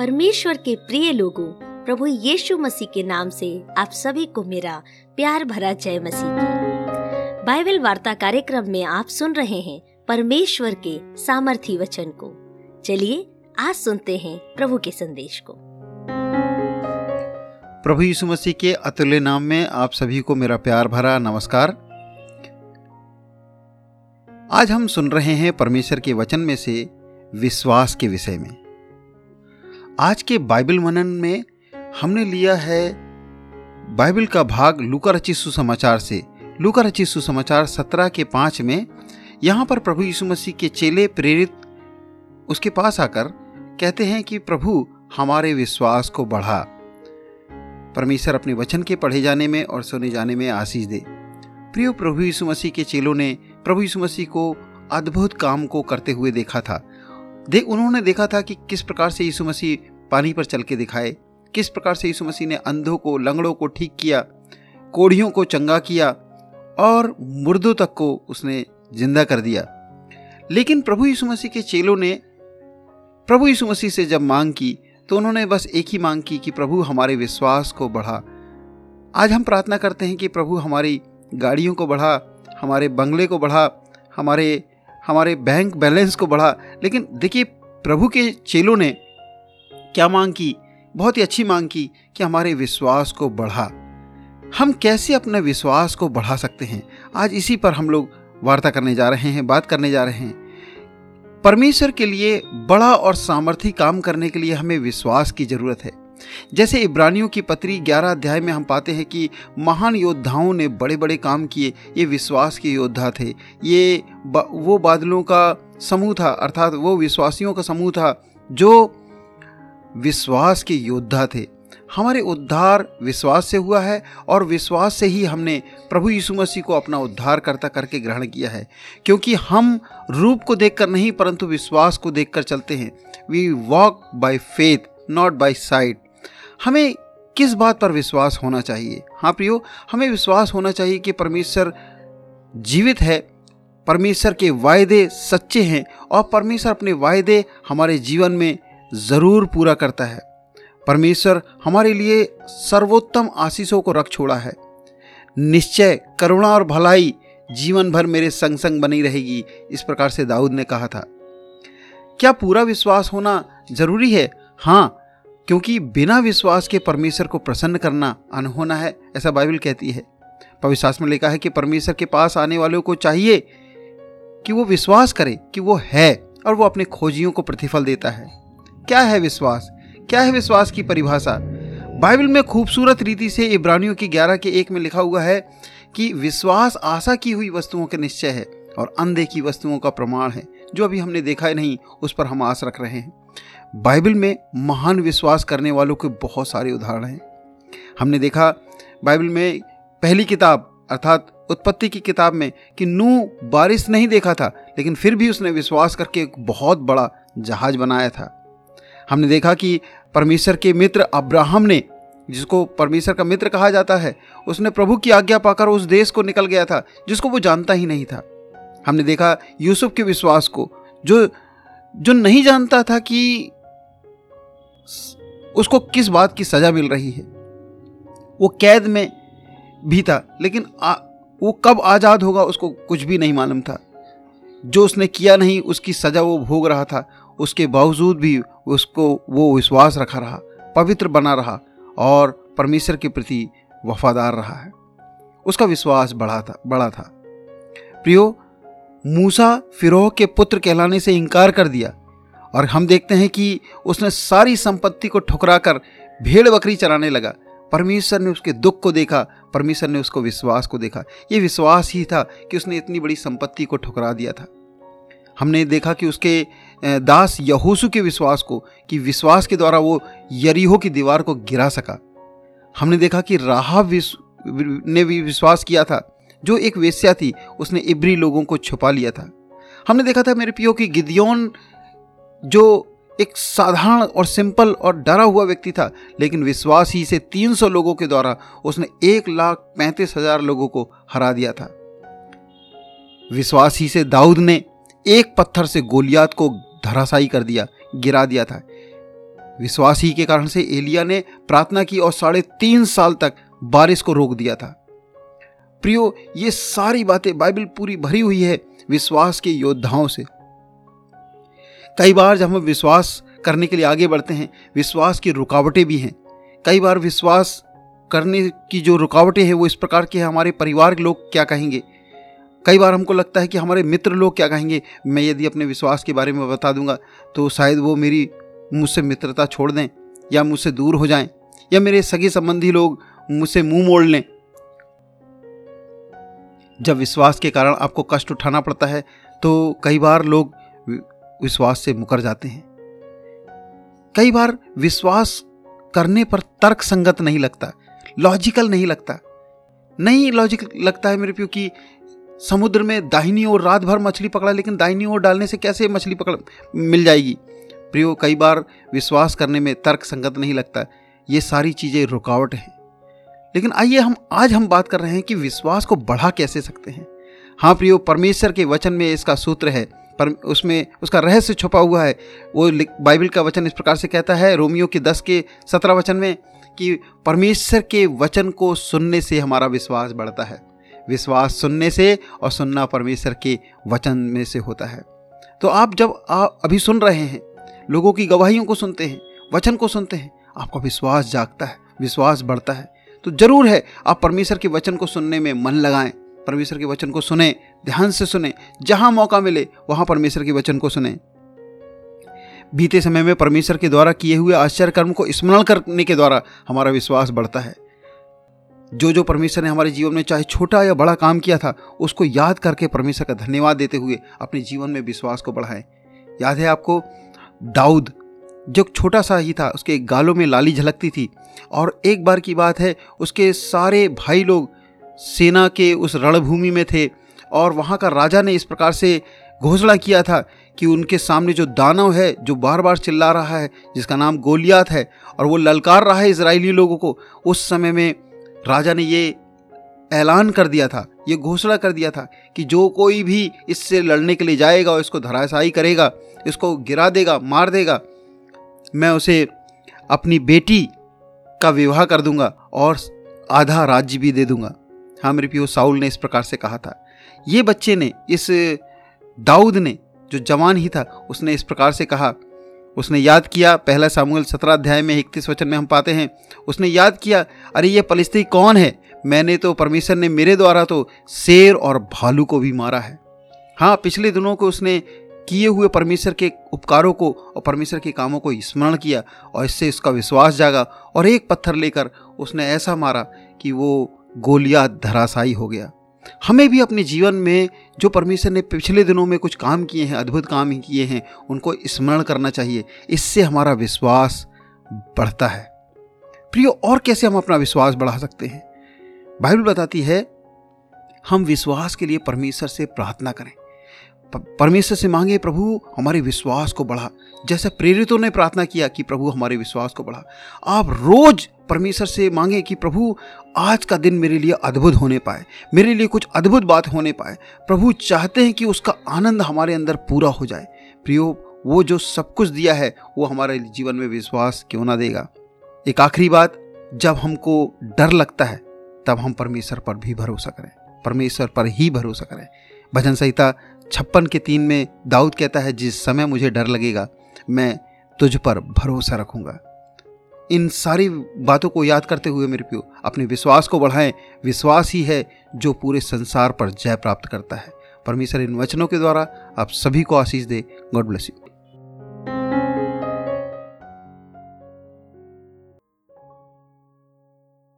परमेश्वर के प्रिय लोगों, प्रभु यीशु मसीह के नाम से आप सभी को मेरा प्यार भरा जय मसीह बाइबल वार्ता कार्यक्रम में आप सुन रहे हैं परमेश्वर के सामर्थी वचन को। चलिए, आज सुनते हैं प्रभु के संदेश को। प्रभु यीशु मसीह के अतुल्य नाम में आप सभी को मेरा प्यार भरा नमस्कार। आज हम सुन रहे हैं परमेश्वर के वचन में से विश्वास के विषय में। आज के बाइबल मनन में हमने लिया है बाइबल का भाग लुका रचित सुसमाचार से। लुका रचित सुसमाचार सत्रह के पाँच में यहाँ पर प्रभु यीशु मसीह के चेले प्रेरित उसके पास आकर कहते हैं कि प्रभु, हमारे विश्वास को बढ़ा। परमेश्वर अपने वचन के पढ़े जाने में और सुने जाने में आशीष दे। प्रियो प्रभु यीशु मसीह के चेलों ने प्रभु यीशु मसीह को अद्भुत काम को करते हुए देखा था। देख उन्होंने देखा था कि किस प्रकार से यीशु मसीह पानी पर चल के दिखाए, किस प्रकार से यीशु मसीह ने अंधों को, लंगड़ों को ठीक किया, कोढ़ियों को चंगा किया, और मुर्दों तक को उसने ज़िंदा कर दिया। लेकिन प्रभु यीशु मसीह के चेलों ने, प्रभु यीशु मसीह से जब मांग की तो उन्होंने बस एक ही मांग की कि प्रभु हमारे विश्वास को बढ़ा। आज हम प्रार्थना करते हैं कि प्रभु हमारी गाड़ियों को बढ़ा, हमारे बंगले को बढ़ा, हमारे हमारे बैंक बैलेंस को बढ़ा। लेकिन देखिए, प्रभु के चेलों ने क्या मांग की? बहुत ही अच्छी मांग की कि हमारे विश्वास को बढ़ा। हम कैसे अपने विश्वास को बढ़ा सकते हैं? आज इसी पर हम लोग वार्ता करने जा रहे हैं, बात करने जा रहे हैं। परमेश्वर के लिए बड़ा और सामर्थ्य काम करने के लिए हमें विश्वास की ज़रूरत है। जैसे इब्रानियों की पत्री 11 अध्याय में हम पाते हैं कि महान योद्धाओं ने बड़े बड़े काम किए। ये विश्वास के योद्धा थे। ये बा, वो बादलों का समूह था अर्थात वो विश्वासियों का समूह था जो विश्वास के योद्धा थे। हमारे उद्धार विश्वास से हुआ है और विश्वास से ही हमने प्रभु यीशु मसीह को अपना उद्धार करता करके ग्रहण किया है। क्योंकि हम रूप को देखकर नहीं परंतु विश्वास को देखकर चलते हैं। We walk by faith not by sight हमें किस बात पर विश्वास होना चाहिए? हाँ प्रियो, हमें विश्वास होना चाहिए कि परमेश्वर जीवित है, परमेश्वर के वायदे सच्चे हैं और परमेश्वर अपने वायदे हमारे जीवन में ज़रूर पूरा करता है। परमेश्वर हमारे लिए सर्वोत्तम आशीषों को रख छोड़ा है। निश्चय करुणा और भलाई जीवन भर मेरे संग संग बनी रहेगी, इस प्रकार से दाऊद ने कहा था। क्या पूरा विश्वास होना ज़रूरी है? हाँ क्योंकि बिना विश्वास के परमेश्वर को प्रसन्न करना अनहोना है, ऐसा बाइबल कहती है। पवित्र में लिखा है कि परमेश्वर के पास आने वालों को चाहिए कि वो विश्वास करे कि वो है और वो अपने खोजियों को प्रतिफल देता है। क्या है विश्वास? क्या है विश्वास की परिभाषा? बाइबल में खूबसूरत रीति से इब्रानियों की ग्यारह के एक में लिखा हुआ है कि विश्वास आशा की हुई वस्तुओं का निश्चय है और अनदेखी वस्तुओं का प्रमाण है, जो अभी हमने देखा है नहीं, उस पर हम आस रख रहे हैं। बाइबल में महान विश्वास करने वालों के बहुत सारे उदाहरण हैं। हमने देखा बाइबल में पहली किताब, अर्थात उत्पत्ति की किताब में कि नू बारिश नहीं देखा था, लेकिन फिर भी उसने विश्वास करके एक बहुत बड़ा जहाज़ बनाया था। हमने देखा कि परमेश्वर के मित्र अब्राहम ने, जिसको परमेश्वर का मित्र कहा जाता है, उसने प्रभु की आज्ञा पाकर उस देश को निकल गया था, जिसको वो जानता ही नहीं था। हमने देखा यूसुफ के विश्वास को, जो जो नहीं जानता था कि उसको किस बात की सजा मिल रही है। वो कैद में भी था लेकिन आ, वो कब आज़ाद होगा उसको कुछ भी नहीं मालूम था। जो उसने किया नहीं उसकी सजा वो भोग रहा था। उसके बावजूद भी उसको वो विश्वास रखा रहा पवित्र बना रहा और परमेश्वर के प्रति वफादार रहा है। उसका विश्वास बढ़ा था बड़ा था। प्रियो मूसा फिरोह के पुत्र कहलाने से इनकार कर दिया और हम देखते हैं कि उसने सारी संपत्ति को ठुकराकर भेड़ बकरी चराने लगा। परमेश्वर ने उसके दुख को देखा, परमेश्वर ने उसको विश्वास को देखा। ये विश्वास ही था कि उसने इतनी बड़ी संपत्ति को ठुकरा दिया था। हमने देखा कि उसके दास यहोसु के विश्वास को, कि विश्वास के द्वारा वो यरीहो की दीवार को गिरा सका। हमने देखा कि राह ने भी विश्वास किया था जो एक वेश्या थी, उसने इब्री लोगों को छुपा लिया था। हमने देखा था मेरे पियो की गिदियोन जो एक साधारण और सिंपल और डरा हुआ व्यक्ति था, लेकिन विश्वास ही से 300 लोगों के द्वारा उसने एक लाख पैंतीस हज़ार लोगों को हरा दिया था। विश्वास ही से दाऊद ने एक पत्थर से गोलियात को धराशाई कर दिया, गिरा दिया था। विश्वास ही के कारण से एलिया ने प्रार्थना की और साढ़े तीन साल तक बारिश को रोक दिया था। प्रियो, ये सारी बातें बाइबल पूरी भरी हुई है विश्वास के योद्धाओं से। कई बार जब हम विश्वास करने के लिए आगे बढ़ते हैं, विश्वास की रुकावटें भी हैं। कई बार विश्वास करने की जो रुकावटें हैं, वो इस प्रकार की है, हमारे परिवार के लोग क्या कहेंगे? कई बार हमको लगता है कि हमारे मित्र लोग क्या कहेंगे? मैं यदि अपने विश्वास के बारे में बता दूँगा तो शायद वो मेरी मुझसे मित्रता छोड़ दें या मुझसे दूर हो जाएँ, या मेरे सगे संबंधी लोग मुझसे मुँह मोड़ लें। जब विश्वास के कारण आपको कष्ट उठाना पड़ता है तो कई बार लोग विश्वास से मुकर जाते हैं। कई बार विश्वास करने पर तर्क संगत नहीं लगता, लॉजिकल नहीं लगता। नहीं लॉजिक लगता है मेरे प्यो कि समुद्र में दाहिनी ओर रात भर मछली पकड़ा, लेकिन दाहिनी ओर डालने से कैसे मछली पकड़ मिल जाएगी? प्रियो, कई बार विश्वास करने में तर्क संगत नहीं लगता, ये सारी चीज़ें रुकावट हैं। लेकिन आइए हम, आज हम बात कर रहे हैं कि विश्वास को बढ़ा कैसे सकते हैं। हाँ प्रियो, परमेश्वर के वचन में इसका सूत्र है। पर उसमें उसका रहस्य छुपा हुआ है। वो बाइबल का वचन इस प्रकार से कहता है, रोमियो के दस के सत्रह वचन में कि परमेश्वर के वचन को सुनने से हमारा विश्वास बढ़ता है। विश्वास सुनने से और सुनना परमेश्वर के वचन में से होता है। तो आप जब आप अभी सुन रहे हैं, लोगों की गवाहियों को सुनते हैं, वचन को सुनते हैं, आपका विश्वास जागता है, विश्वास बढ़ता है। तो ज़रूर है, आप परमेश्वर के वचन को सुनने में मन लगाएँ। परमेश्वर के वचन को सुने, ध्यान से सुने, जहाँ मौका मिले, वहाँ परमेश्वर के वचन को सुने। बीते समय में परमेश्वर के द्वारा किए हुए आश्चर्य कर्म को स्मरण करने के द्वारा हमारा विश्वास बढ़ता है। जो जो परमेश्वर ने हमारे जीवन में चाहे छोटा या बड़ा काम किया था, उसको याद करके परमेश्वर का धन्यवाद देते हुए अपने जीवन में विश्वास को बढ़ाएँ। याद है आपको, दाऊद जो छोटा सा ही था, उसके गालों में लाली झलकती थी। और एक बार की बात है, उसके सारे भाई लोग सेना के उस रणभूमि में थे और वहाँ का राजा ने इस प्रकार से घोषणा किया था कि उनके सामने जो दानव है, जो बार बार चिल्ला रहा है, जिसका नाम गोलियात है और वो ललकार रहा है इसराइली लोगों को, उस समय में राजा ने ये ऐलान कर दिया था, ये घोषणा कर दिया था कि जो कोई भी इससे लड़ने के लिए जाएगा और इसको धराशाई करेगा, इसको गिरा देगा, मार देगा मैं उसे अपनी बेटी का विवाह कर दूँगा और आधा राज्य भी दे दूँगा। हाँ मेरे पियो साउल ने इस प्रकार से कहा था। ये बच्चे ने, इस दाऊद ने, जो जवान ही था, उसने इस प्रकार से कहा। उसने याद किया, पहला सामूल सत्रह अध्याय में इकतीस वचन में हम पाते हैं। उसने याद किया, अरे ये पलिस्ती कौन है? मैंने तो परमेश्वर ने मेरे द्वारा तो शेर और भालू को भी मारा है। हाँ पिछले दिनों को उसने किए हुए परमेश्वर के उपकारों को और परमेश्वर के कामों को स्मरण किया और इससे उसका विश्वास जागा और एक पत्थर लेकर उसने ऐसा मारा कि वो गोलिया धराशाई हो गया। हमें भी अपने जीवन में जो परमेश्वर ने पिछले दिनों में कुछ काम किए हैं, अद्भुत काम ही किए हैं, उनको स्मरण करना चाहिए। इससे हमारा विश्वास बढ़ता है। प्रियो, और कैसे हम अपना विश्वास बढ़ा सकते हैं? बाइबल बताती है, हम विश्वास के लिए परमेश्वर से प्रार्थना करें। परमेश्वर से मांगे, प्रभु, हमारे विश्वास को बढ़ा। जैसे प्रेरितों ने प्रार्थना किया कि प्रभु, हमारे विश्वास को बढ़ा। आप रोज परमेश्वर से मांगे कि प्रभु, आज का दिन मेरे लिए अद्भुत होने पाए, मेरे लिए कुछ अद्भुत बात होने पाए। प्रभु चाहते हैं कि उसका आनंद हमारे अंदर पूरा हो जाए। प्रियो, वो जो सब कुछ दिया है, वो हमारे जीवन में विश्वास क्यों ना देगा? एक आखिरी बात, जब हमको डर लगता है, तब हम परमेश्वर पर भी भरोसा करें। परमेश्वर पर ही भरोसा करें। भजन संहिता छप्पन के तीन में दाऊद कहता है, जिस समय मुझे डर लगेगा, मैं तुझ पर भरोसा रखूँगा। इन सारी बातों को याद करते हुए मेरे प्यो, अपने विश्वास को बढ़ाएँ। विश्वास ही है जो पूरे संसार पर जय प्राप्त करता है। परमेश्वर इन वचनों के द्वारा आप सभी को आशीष दे। God bless you.